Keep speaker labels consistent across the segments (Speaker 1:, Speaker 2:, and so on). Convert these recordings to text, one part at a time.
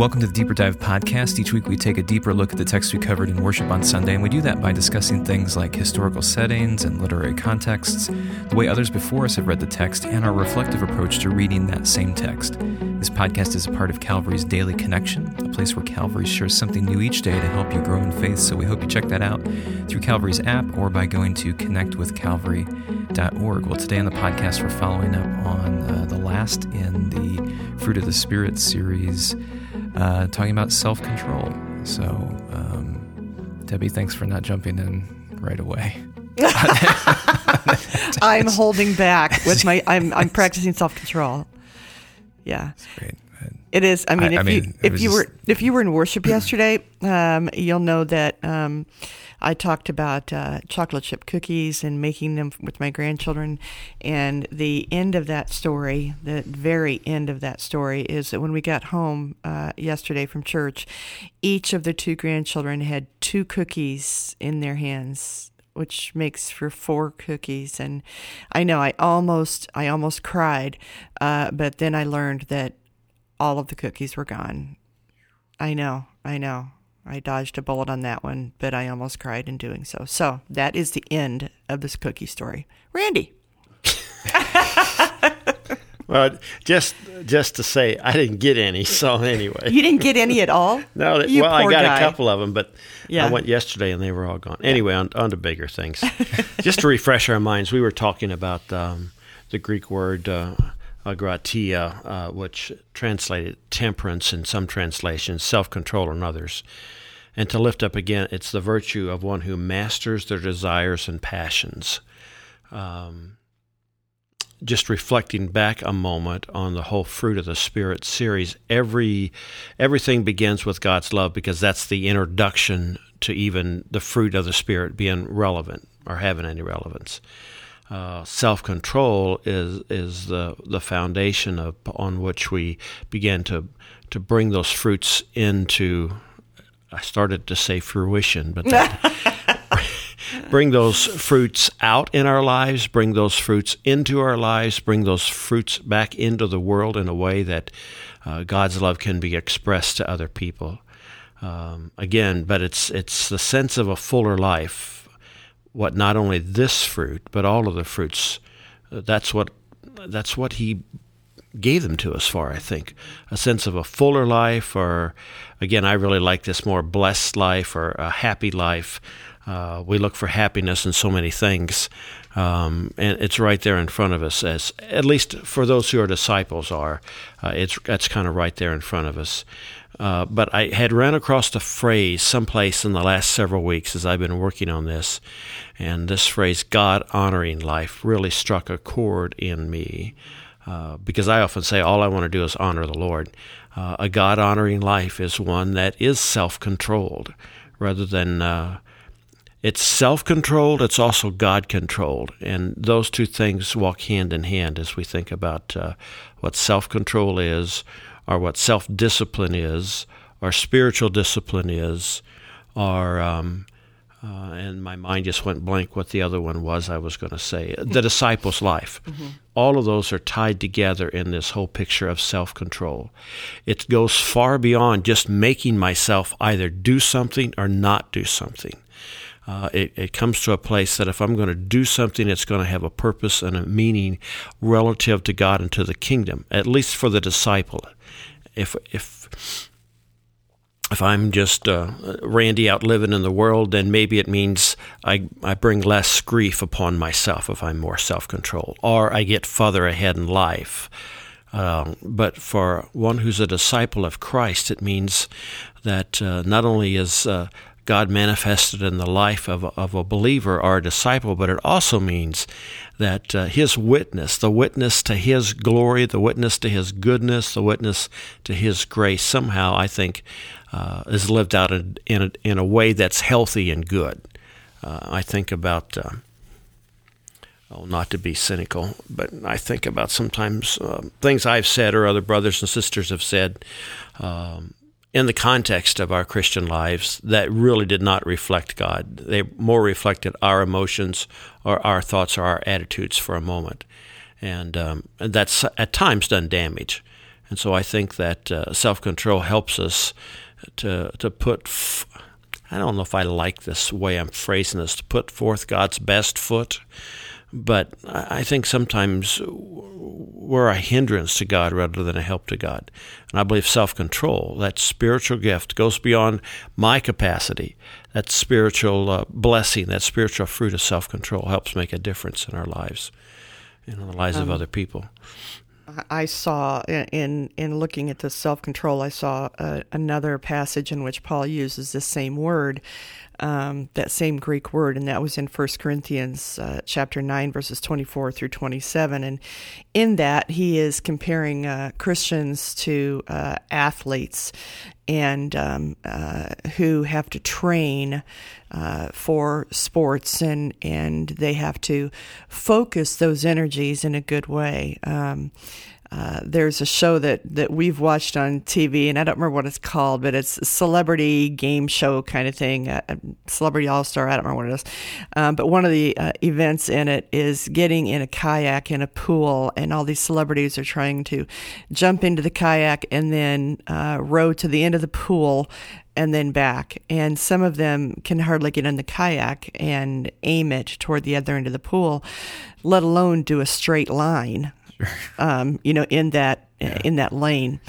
Speaker 1: Welcome to the Deeper Dive podcast. Each week we take a deeper look at the text we covered in worship on Sunday, and we do that by discussing things like historical settings and literary contexts, the way others before us have read the text, and our reflective approach to reading that same text. This podcast is a part of Calvary's Daily Connection, a place where Calvary shares something new each day to help you grow in faith. So we hope you check that out through Calvary's app or by going to connectwithcalvary.org. Well, today on the podcast, we're following up on uh, the last in the Fruit of the Spirit series uh, talking about self control. So, um, Debbie, thanks for not jumping in right away.
Speaker 2: I'm holding back with my. I'm I'm practicing self control. Yeah,
Speaker 1: That's great.
Speaker 2: It is. I mean,
Speaker 1: I-
Speaker 2: if
Speaker 1: I mean,
Speaker 2: you if you
Speaker 1: just-
Speaker 2: were if you were in worship yesterday, um, you'll know that um, I talked about uh, chocolate chip cookies and making them with my grandchildren. And the end of that story, the very end of that story, is that when we got home uh, yesterday from church, each of the two grandchildren had two cookies in their hands which makes for four cookies and i know i almost i almost cried uh, but then i learned that all of the cookies were gone i know i know i dodged a bullet on that one but i almost cried in doing so so that is the end of this cookie story randy
Speaker 3: Well, just just to say, I didn't get any. So anyway,
Speaker 2: you didn't get any at all
Speaker 3: no. that- well, I got
Speaker 2: guy.
Speaker 3: a couple of them, but
Speaker 2: Yeah.
Speaker 3: I went yesterday and they were all gone. Anyway, on, on to bigger things. just to refresh our minds, we were talking about um, the Greek word uh, enkrateia, uh, which translated temperance in some translations, self-control in others. And to lift up again, it's the virtue of one who masters their desires and passions. Um, just reflecting back a moment on the whole fruit of the spirit series every everything begins with god's love because that's the introduction to even the fruit of the spirit being relevant or having any relevance uh, self-control is is the the foundation of, on which we begin to to bring those fruits into I started to say fruition but that, bring those fruits out in our lives, bring those fruits into our lives, bring those fruits back into the world in a way that uh, God's love can be expressed to other people. Um, again, but it's it's the sense of a fuller life. What not only this fruit, but all of the fruits. uh, That's what that's what He gave them to us for, I think. A sense of a fuller life, or again, I really like this more blessed life or a happy life. Uh, we look for happiness in so many things, um, and it's right there in front of us. As at least for those who are disciples are, uh, it's that's kind of right there in front of us. Uh, but I had run across the phrase someplace in the last several weeks as I've been working on this, and this phrase "God honoring life" really struck a chord in me. Uh, because I often say all I want to do is honor the Lord. Uh, a God honoring life is one that is self controlled rather than uh, it's self controlled, it's also God controlled. And those two things walk hand in hand as we think about uh, what self control is, or what self discipline is, or spiritual discipline is, or. Um, uh, and my mind just went blank what the other one was I was going to say. The disciple's life. All of those are tied together in this whole picture of self control. It goes far beyond just making myself either do something or not do something. Uh, it, it comes to a place that if I'm going to do something, it's going to have a purpose and a meaning relative to God and to the kingdom, at least for the disciple. If, if, if I'm just uh, Randy out living in the world, then maybe it means I, I bring less grief upon myself if I'm more self controlled, or I get further ahead in life. Um, but for one who's a disciple of Christ, it means that uh, not only is uh, God manifested in the life of, of a believer or a disciple, but it also means that uh, his witness, the witness to his glory, the witness to his goodness, the witness to his grace, somehow I think uh, is lived out in, in, a, in a way that's healthy and good. Uh, I think about. Uh, oh, not to be cynical, but I think about sometimes um, things I've said or other brothers and sisters have said um, in the context of our Christian lives that really did not reflect God. They more reflected our emotions or our thoughts or our attitudes for a moment. And, um, and that's at times done damage. And so I think that uh, self control helps us to to put. F- I don't know if I like this way I'm phrasing this to put forth God's best foot, but I think sometimes we're a hindrance to God rather than a help to God. And I believe self control, that spiritual gift, goes beyond my capacity. That spiritual uh, blessing, that spiritual fruit of self control helps make a difference in our lives and in the lives um, of other people.
Speaker 2: I saw in in looking at the self control, I saw uh, another passage in which Paul uses this same word, um, that same Greek word, and that was in 1 Corinthians uh, chapter 9, verses 24 through 27. And in that, he is comparing uh, Christians to uh, athletes and um, uh, who have to train uh, for sports and, and they have to focus those energies in a good way. Um, uh, there's a show that, that we've watched on TV, and I don't remember what it's called, but it's a celebrity game show kind of thing, uh, Celebrity All Star. I don't remember what it is. Um, but one of the uh, events in it is getting in a kayak in a pool, and all these celebrities are trying to jump into the kayak and then uh, row to the end of the pool and then back. And some of them can hardly get in the kayak and aim it toward the other end of the pool, let alone do a straight line um, you know, in that yeah. in that lane.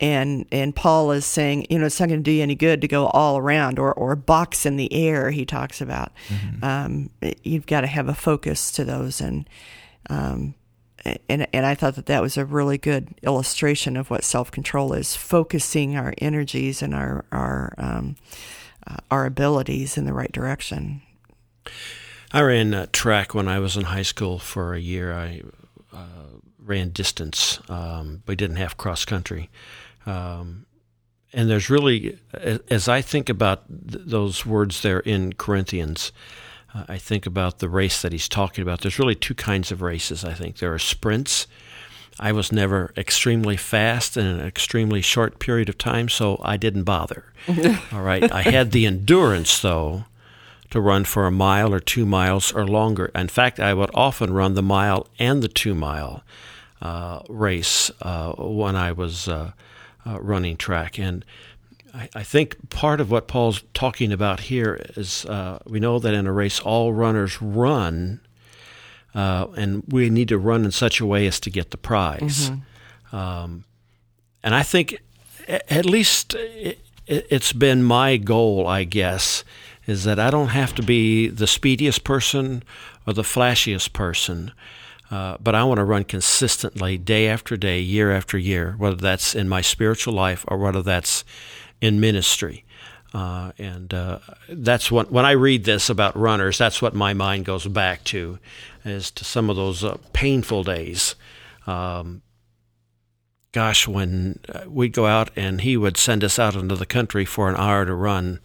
Speaker 2: And and Paul is saying, you know, it's not going to do you any good to go all around or or box in the air. He talks about. Mm-hmm. Um, you've got to have a focus to those, and um, and and I thought that that was a really good illustration of what self control is: focusing our energies and our our um, uh, our abilities in the right direction.
Speaker 3: I ran uh, track when I was in high school for a year. I uh, ran distance. Um, we didn't have cross country. Um, and there's really, as I think about th- those words there in Corinthians, uh, I think about the race that he's talking about. There's really two kinds of races, I think. There are sprints. I was never extremely fast in an extremely short period of time, so I didn't bother. All right. I had the endurance, though, to run for a mile or two miles or longer. In fact, I would often run the mile and the two mile uh, race uh, when I was uh, uh, running track. And I, I, think part of what Paul's talking about here is uh, we know that in a race, all runners run, and we need to run in such a way as to get the prize. Mm-hmm. Um, and I think at least it, it's been my goal, I guess, is that I don't have to be the speediest person or the flashiest person. Uh, but I want to run consistently day after day, year after year, whether that's in my spiritual life or whether that's in ministry. Uh, and uh, that's what when I read this about runners, that's what my mind goes back to, is to some of those uh, painful days. Um, gosh, when uh, we'd go out and he would send us out into the country for an hour to run,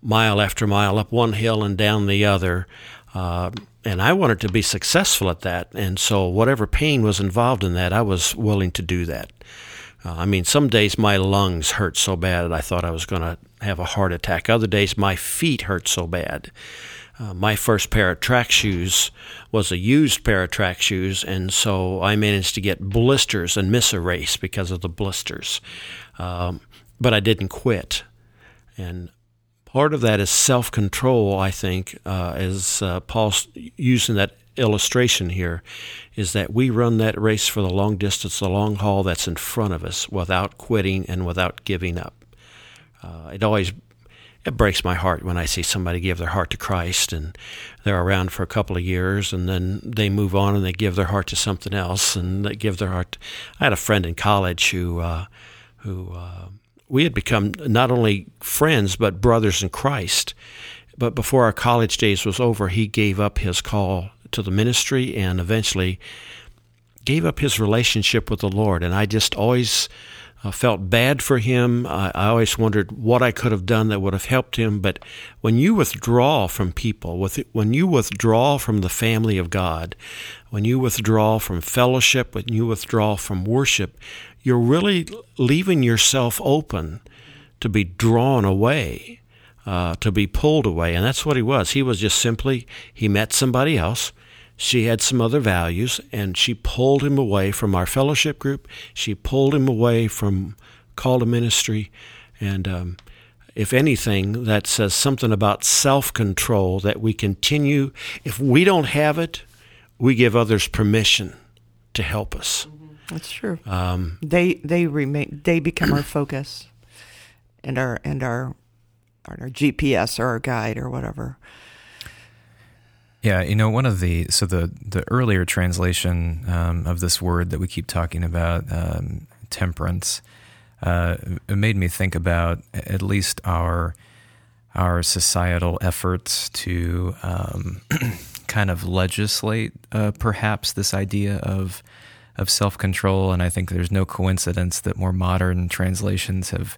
Speaker 3: mile after mile up one hill and down the other. Uh, and I wanted to be successful at that. And so, whatever pain was involved in that, I was willing to do that. Uh, I mean, some days my lungs hurt so bad that I thought I was going to have a heart attack. Other days my feet hurt so bad. Uh, my first pair of track shoes was a used pair of track shoes, and so I managed to get blisters and miss a race because of the blisters. Um, but I didn't quit. And part of that is self control, I think, uh, as uh, Paul's using that illustration here, is that we run that race for the long distance, the long haul that's in front of us without quitting and without giving up. Uh, it always it breaks my heart when I see somebody give their heart to Christ and they're around for a couple of years and then they move on and they give their heart to something else and they give their heart. I had a friend in college who uh, who uh, we had become not only friends but brothers in Christ. But before our college days was over, he gave up his call to the ministry and eventually gave up his relationship with the Lord. And I just always uh, felt bad for him. I, I, always wondered what I could have done that would have helped him. But when you withdraw from people, with, when you withdraw from the family of God, when you withdraw from fellowship, when you withdraw from worship, you're really leaving yourself open to be drawn away, uh, to be pulled away. And that's what he was. He was just simply, he met somebody else, she had some other values, and she pulled him away from our fellowship group. She pulled him away from call to ministry, and um, if anything, that says something about self control that we continue. If we don't have it, we give others permission to help us.
Speaker 2: That's true. Um, they they remain. They become our focus, and our and our our GPS or our guide or whatever.
Speaker 1: Yeah, you know, one of the so the the earlier translation um, of this word that we keep talking about, um, temperance, uh, it made me think about at least our our societal efforts to um, kind of legislate, uh, perhaps this idea of of self control. And I think there's no coincidence that more modern translations have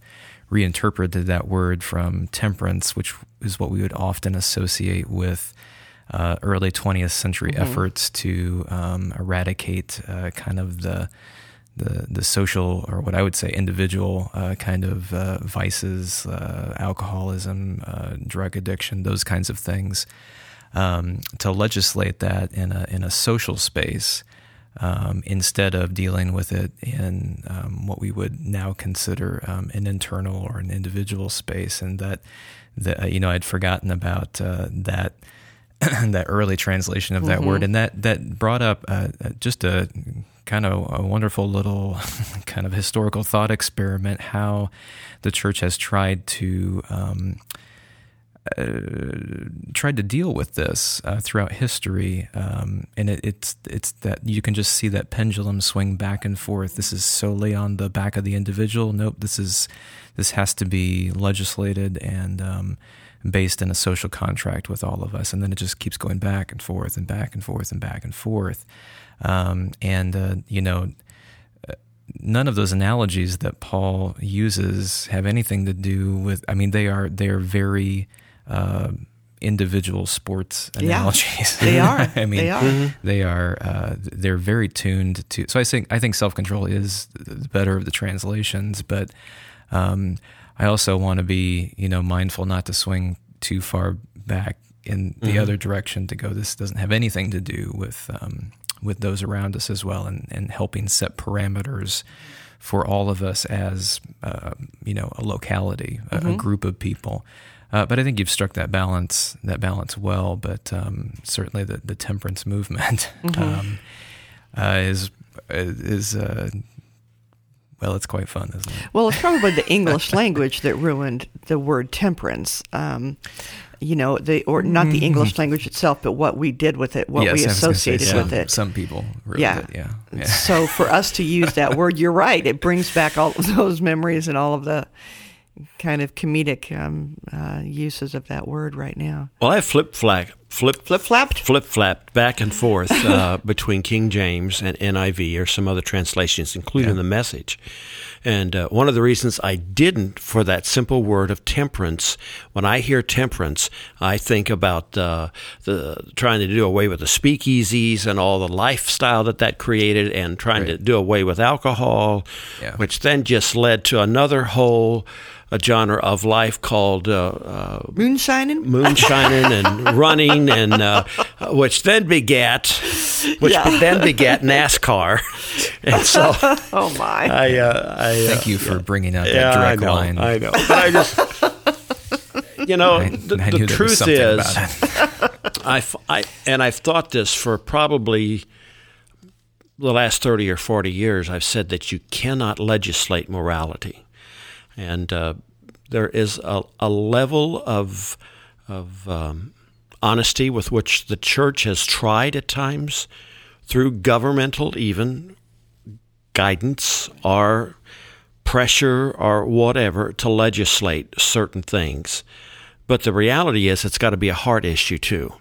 Speaker 1: reinterpreted that word from temperance, which is what we would often associate with uh, early 20th century mm-hmm. efforts to um, eradicate uh, kind of the, the the social or what I would say individual uh, kind of uh, vices, uh, alcoholism, uh, drug addiction, those kinds of things. Um, to legislate that in a in a social space um, instead of dealing with it in um, what we would now consider um, an internal or an individual space, and that that you know I'd forgotten about that that early translation of that mm-hmm. word, and that that brought up uh, uh, just a kind of a wonderful little kind of historical thought experiment. How the church has tried to um, uh, tried to deal with this uh, throughout history, um, and it, it's it's that you can just see that pendulum swing back and forth. This is solely on the back of the individual. Nope, this is this has to be legislated and. Um, based in a social contract with all of us. And then it just keeps going back and forth and back and forth and back and forth. Um, and, uh, you know, uh, none of those analogies that Paul uses have anything to do with, I mean, they are, they're very, uh, individual sports analogies.
Speaker 2: Yeah, they are.
Speaker 1: I mean,
Speaker 2: they are. Mm-hmm.
Speaker 1: They are. Uh, they're very tuned to. So I think I think self control is the better of the translations, but um, I also want to be, you know, mindful not to swing too far back in the mm-hmm. other direction to go. This doesn't have anything to do with um, with those around us as well, and, and helping set parameters for all of us as uh, you know a locality, mm-hmm. a, a, group of people. Uh, but I think you've struck that balance that balance well. But um, certainly the, the temperance movement mm-hmm. um, uh, is is uh, well, it's quite fun, isn't it?
Speaker 2: Well, it's probably the English language that ruined the word temperance. Um, you know, the or not the English mm-hmm. language itself, but what we did with it, what yes, we associated with it.
Speaker 1: Some people,
Speaker 2: yeah.
Speaker 1: It, yeah.
Speaker 2: yeah. So for us to use that word, you're right. It brings back all of those memories and all of the kind of comedic um, uh, uses of that word right now.
Speaker 3: Well, I flip flag, flip
Speaker 2: flip flapped,
Speaker 3: flip flapped back and forth uh, between King James and NIV or some other translations, including yeah. the Message. And uh, one of the reasons I didn't for that simple word of temperance, when I hear temperance, I think about uh, the trying to do away with the speakeasies and all the lifestyle that that created, and trying right. to do away with alcohol, yeah. which then just led to another whole a genre of life called uh, uh,
Speaker 2: moonshining,
Speaker 3: moonshining, and running, and uh, which then begat, which yeah. then begat NASCAR, and so
Speaker 2: oh my,
Speaker 3: I, uh, I
Speaker 1: thank you for bringing out that yeah, direct
Speaker 3: I know,
Speaker 1: line.
Speaker 3: I know, but I just. You know, I, the, I the truth is, I, I, and I've thought this for probably the last 30 or 40 years. I've said that you cannot legislate morality and uh, there is a, a, level of of um, honesty with which the church has tried at times through governmental even guidance or pressure or whatever to legislate certain things. But the reality is, it's got to be a heart issue too.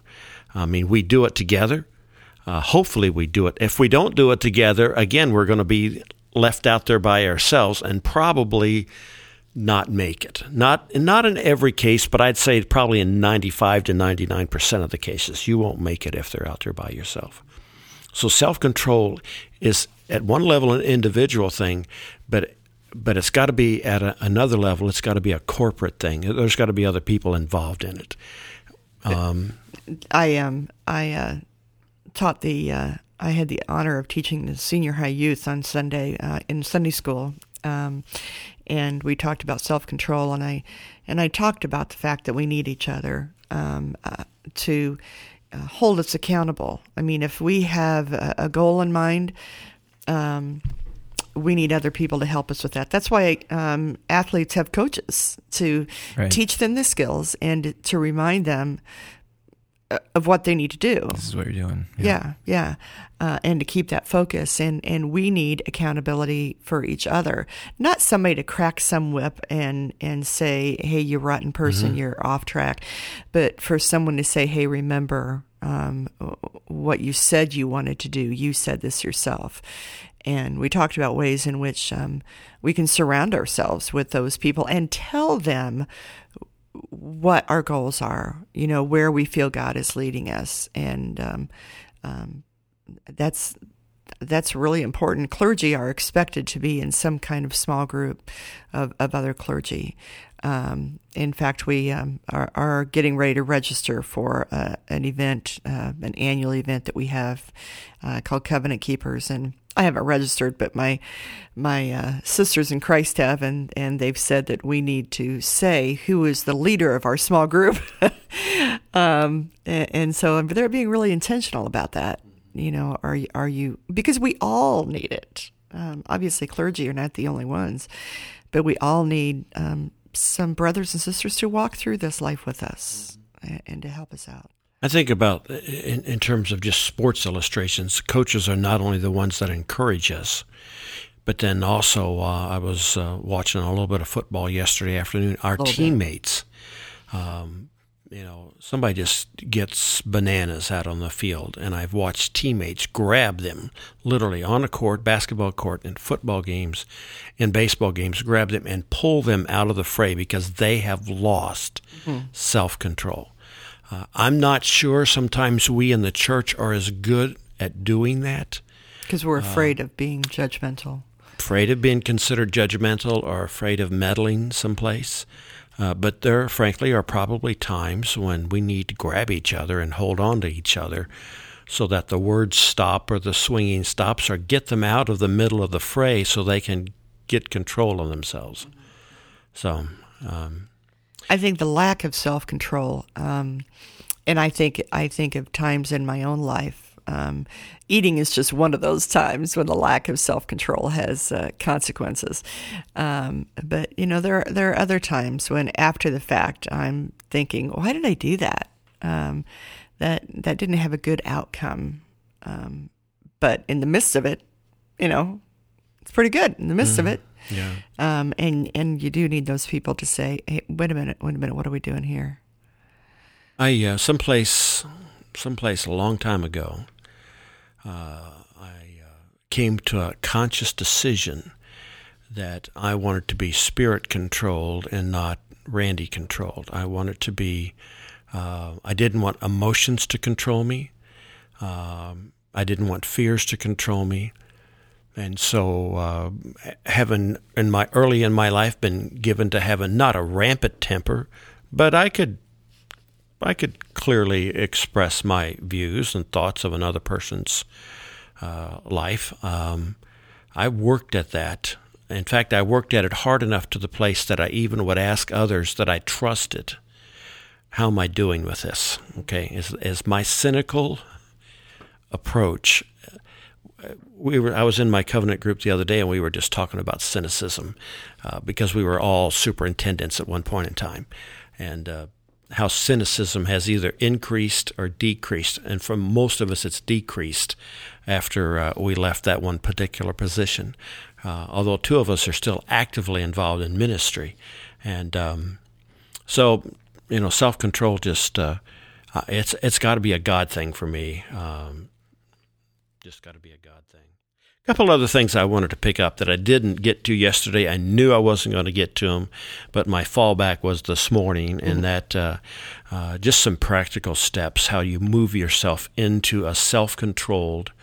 Speaker 3: I mean, we do it together. Uh, hopefully, we do it. If we don't do it together, again, we're going to be left out there by ourselves and probably not make it. Not not in every case, but I'd say probably in 95 to 99 percent of the cases, you won't make it if they're out there by yourself. So self control is at one level an individual thing, but but it's got to be at a, another level. It's got to be a corporate thing. There's got to be other people involved in it.
Speaker 2: Um, I um I uh, taught the uh, I had the honor of teaching the senior high youth on Sunday uh, in Sunday school, um, and we talked about self control, and I and I talked about the fact that we need each other um, uh, to uh, hold us accountable. I mean, if we have a, a goal in mind. Um, we need other people to help us with that. That's why um, athletes have coaches to right. teach them the skills and to remind them of what they need to do.
Speaker 1: This is what you're doing.
Speaker 2: Yeah, yeah, yeah. Uh, and to keep that focus. And and we need accountability for each other, not somebody to crack some whip and and say, "Hey, you rotten person, mm-hmm. you're off track," but for someone to say, "Hey, remember." Um, what you said you wanted to do. You said this yourself. And we talked about ways in which um, we can surround ourselves with those people and tell them what our goals are, you know, where we feel God is leading us. And um, um, that's that's really important. Clergy are expected to be in some kind of small group of, of other clergy. Um, in fact, we um, are, are, getting ready to register for uh, an event, uh, an annual event that we have uh, called Covenant Keepers, and I haven't registered, but my my uh, sisters in Christ have, and and they've said that we need to say who is the leader of our small group, um, and, and, so they're being really intentional about that. You know, are are you because we all need it. Um, obviously, clergy are not the only ones, but we all need um, some brothers and sisters to walk through this life with us and, and to help us out.
Speaker 3: I think about in, in terms of just sports illustrations, coaches are not only the ones that encourage us, but then also uh, I was uh, watching a little bit of football yesterday afternoon. Our teammates, um, you know, somebody just gets bananas out on the field, and I've watched teammates grab them literally on a court, basketball court, in football games, in baseball games, grab them and pull them out of the fray because they have lost mm-hmm. self control. Uh, I'm not sure sometimes we in the church are as good at doing that.
Speaker 2: Because we're afraid uh, of being judgmental.
Speaker 3: Afraid of being considered judgmental or afraid of meddling someplace. Uh, but there, frankly, are probably times when we need to grab each other and hold on to each other so that the words stop or the swinging stops or get them out of the middle of the fray so they can get control of themselves. So, um,
Speaker 2: I think the lack of self control, um, and I think I think of times in my own life. Um, eating is just one of those times when the lack of self control has uh, consequences. Um, but you know, there there are other times when, after the fact, I'm thinking, "Why did I do that? Um, that that didn't have a good outcome." Um, but in the midst of it, you know, it's pretty good. In the midst mm. of it,
Speaker 3: yeah.
Speaker 2: Um, and and you do need those people to say, "Hey, wait a minute, wait a minute, what are we doing here?"
Speaker 3: I uh, someplace, someplace a long time ago, uh, I uh, came to a conscious decision that I wanted to be spirit controlled and not Randy controlled. I wanted to be. Uh, I didn't want emotions to control me. Um, I didn't want fears to control me. And so, uh, having in my early in my life been given to having not a rampant temper, but I could, I could clearly express my views and thoughts of another person's uh, life. Um, I worked at that. In fact, I worked at it hard enough to the place that I even would ask others that I trusted, "How am I doing with this?" Okay, is is my cynical approach we were I was in my covenant group the other day and we were just talking about cynicism uh, because we were all superintendents at one point in time. And uh, how cynicism has either increased or decreased. And for most of us it's decreased after uh, we left that one particular position. Uh, although two of us are still actively involved in ministry. And um, so you know self-control just uh, uh, it's it's got to be a God thing for me. Um, just got to be a God thing. A couple other things I wanted to pick up that I didn't get to yesterday. I knew I wasn't going to get to them, but my fallback was this morning, mm-hmm. and that uh, uh, just some practical steps how you move yourself into a self controlled,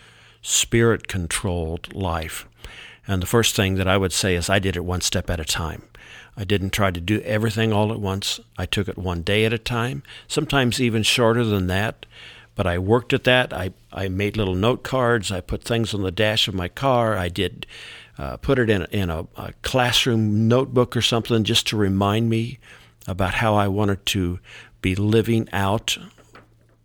Speaker 3: spirit controlled life. And the first thing that I would say is I did it one step at a time. I didn't try to do everything all at once. I took it one day at a time, sometimes even shorter than that but I worked at that. I, I made little note cards. I put things on the dash of my car. I did uh, put it in, in a, a classroom notebook or something just to remind me about how I wanted to be living out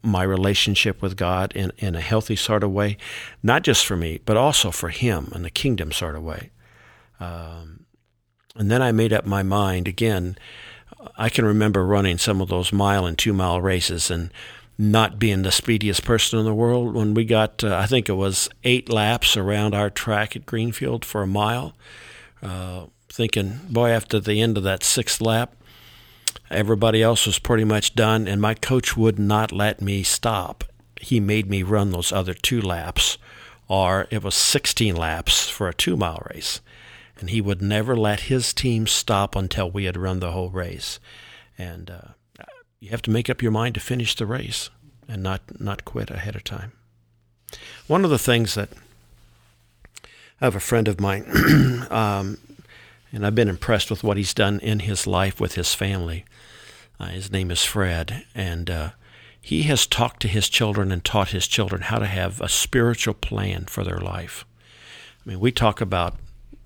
Speaker 3: my relationship with God in, in a healthy sort of way, not just for me, but also for Him in the kingdom sort of way. Um, and then I made up my mind again. I can remember running some of those mile and two mile races and not being the speediest person in the world. When we got, uh, I think it was eight laps around our track at Greenfield for a mile, uh, thinking, boy, after the end of that sixth lap, everybody else was pretty much done, and my coach would not let me stop. He made me run those other two laps, or it was 16 laps for a two mile race. And he would never let his team stop until we had run the whole race. And uh, you have to make up your mind to finish the race and not not quit ahead of time. One of the things that I have a friend of mine, um, and I've been impressed with what he's done in his life with his family. Uh, his name is Fred, and uh, he has talked to his children and taught his children how to have a spiritual plan for their life. I mean, we talk about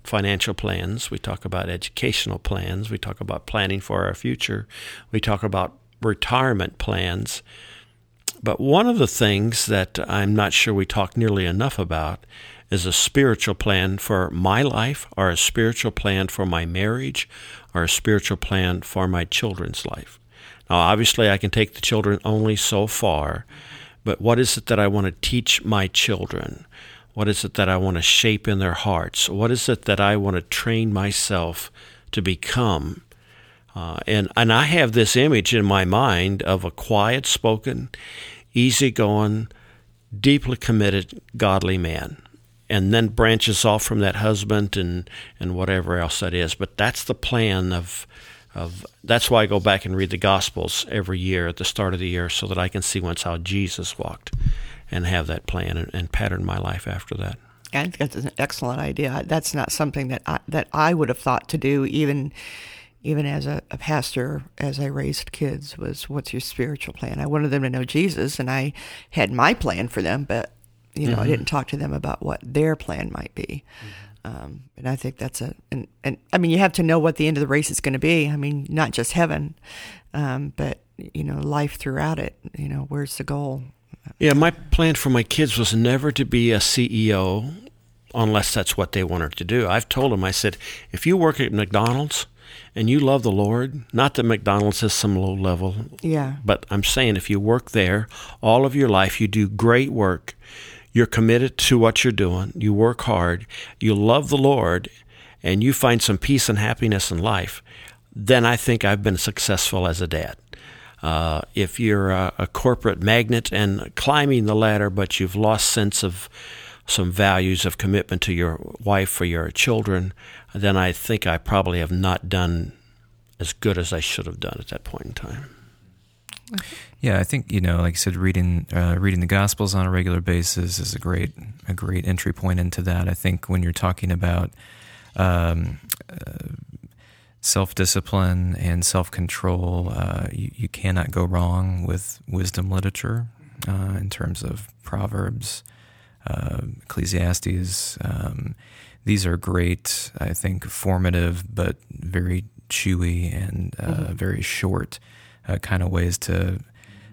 Speaker 3: financial plans, we talk about educational plans, we talk about planning for our future, we talk about retirement plans. But one of the things that I'm not sure we talk nearly enough about is a spiritual plan for my life, or a spiritual plan for my marriage, or a spiritual plan for my children's life. Now, obviously, I can take the children only so far, but what is it that I want to teach my children? What is it that I want to shape in their hearts? What is it that I want to train myself to become uh, and and I have this image in my mind of a quiet spoken, easygoing, deeply committed, godly man, and then branches off from that husband and and whatever else that is. But that's the plan of of that's why I go back and read the Gospels every year at the start of the year so that I can see once how Jesus walked, and have that plan and, and pattern my life after that.
Speaker 2: I think that's an excellent idea. That's not something that I, that I would have thought to do even even as a, a, pastor, as I raised kids, was what's your spiritual plan? I wanted them to know Jesus, and I had my plan for them, but you know, mm-hmm. I didn't talk to them about what their plan might be. Mm-hmm. Um, and I think that's a, and, and I mean, you have to know what the end of the race is going to be. I mean, not just heaven, um, but you know, life throughout it. You know, where's the goal?
Speaker 3: Yeah, my plan for my kids was never to be a CEO unless that's what they wanted to do. I've told them, I said, if you work at McDonald's, and you love the Lord, not that McDonald's is some low level.
Speaker 2: Yeah.
Speaker 3: But I'm saying if you work there all of your life, you do great work, you're committed to what you're doing, you work hard, you love the Lord, and you find some peace and happiness in life, then I think I've been successful as a dad. Uh, if you're a, a corporate magnet and climbing the ladder, but you've lost sense of some values of commitment to your wife or your children, then I think I probably have not done as good as I should have done at that point in time.
Speaker 1: Yeah, I think you know, like I said, reading uh, reading the Gospels on a regular basis is a great a great entry point into that. I think when you're talking about um, uh, self discipline and self control, uh, you, you, cannot go wrong with wisdom literature uh, in terms of Proverbs, uh, Ecclesiastes. Um, these are great, I think, formative but very chewy and uh, mm-hmm. very short uh, kind of ways to,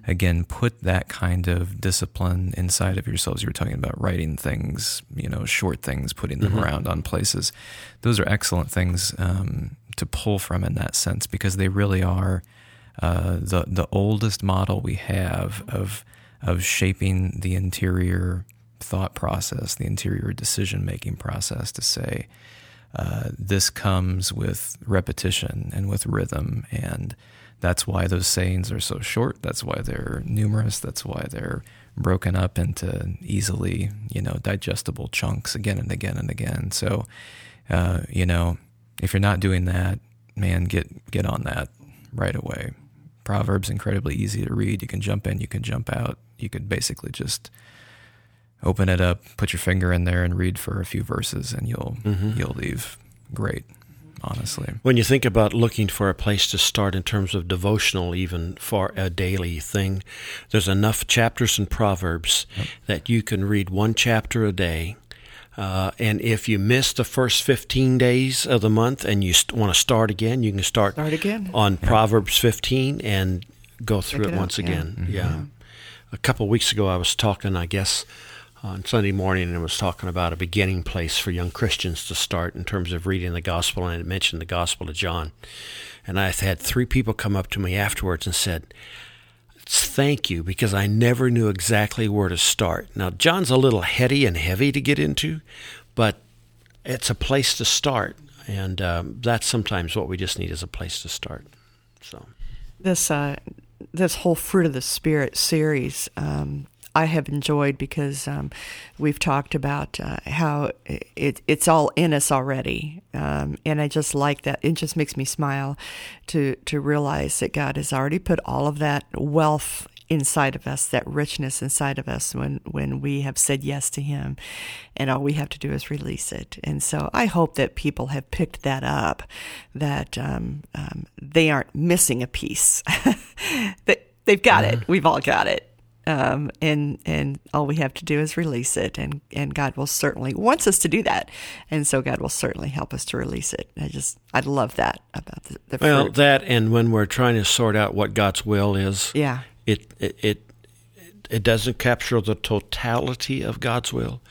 Speaker 1: again, put that kind of discipline inside of yourselves. You were talking about writing things, you know, short things, putting them mm-hmm. around on places. Those are excellent things um, to pull from in that sense because they really are uh, the the oldest model we have of of shaping the interior thought process, the interior decision making process to say, uh, this comes with repetition and with rhythm. And that's why those sayings are so short. That's why they're numerous. That's why they're broken up into easily, you know, digestible chunks again and again and again. So, uh, you know, if you're not doing that, man, get get on that right away. Proverbs incredibly easy to read. You can jump in, you can jump out. You could basically just open it up, put your finger in there, and read for a few verses, and you'll mm-hmm. you'll leave great. honestly.
Speaker 3: When you think about looking for a place to start in terms of devotional, even for a daily thing, there's enough chapters in Proverbs yep. that you can read one chapter a day. Uh, and if you miss the first 15 days of the month and you st- want to start again, you can start,
Speaker 2: start again.
Speaker 3: on yep. Proverbs 15 and go through it, it, once again. Yeah. Mm-hmm. yeah. A couple of weeks ago, I was talking, I guess, on Sunday morning and was talking about a beginning place for young Christians to start in terms of reading the gospel, and it mentioned the Gospel of John. And I had three people come up to me afterwards and said, Thank you, because I never knew exactly where to start. Now, John's a little heady and heavy to get into, but it's a place to start. And um, that's sometimes what we just need is a place to start. So,
Speaker 2: this uh, this whole fruit of the spirit series um, I have enjoyed because um, we've talked about uh, how it, it's all in us already, um, and I just like that. It just makes me smile to to realize that God has already put all of that wealth inside of us, that richness inside of us when when we have said yes to Him, and all we have to do is release it. And so I hope that people have picked that up, that um, um they aren't missing a piece. that they've got it. We've all got it um, and and all we have to do is release it, and and God will certainly wants us to do that, and so God will certainly help us to release it. I just I love that about the, the
Speaker 3: well
Speaker 2: fruit.
Speaker 3: that and when we're trying to sort out what God's will is,
Speaker 2: yeah,
Speaker 3: it it it, it doesn't capture the totality of God's will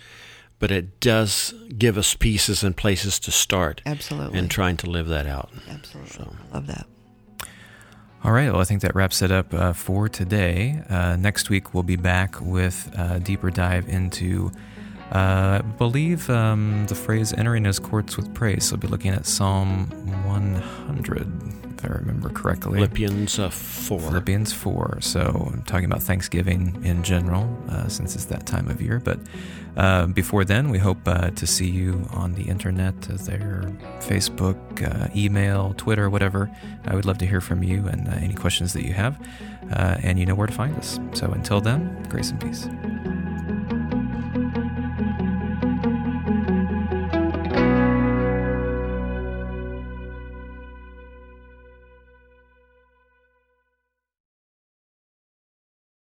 Speaker 3: but it does give us pieces and places to start.
Speaker 2: Absolutely.
Speaker 3: And trying to live that out.
Speaker 2: Absolutely. So. I love that.
Speaker 1: All right. Well, I think that wraps it up uh, for today. Uh, next week, we'll be back with a deeper dive into, uh, I believe, um, the phrase entering his courts with praise. So we'll be looking at Psalm 100 if I remember correctly.
Speaker 3: Philippians uh, 4.
Speaker 1: Philippians 4. So I'm talking about Thanksgiving in general, uh, since it's that time of year. But uh, before then, we hope uh, to see you on the internet, uh, there, Facebook, uh, email, Twitter, whatever. I would love to hear from you and any questions that you have. and you know where to find us. So until then, grace and peace.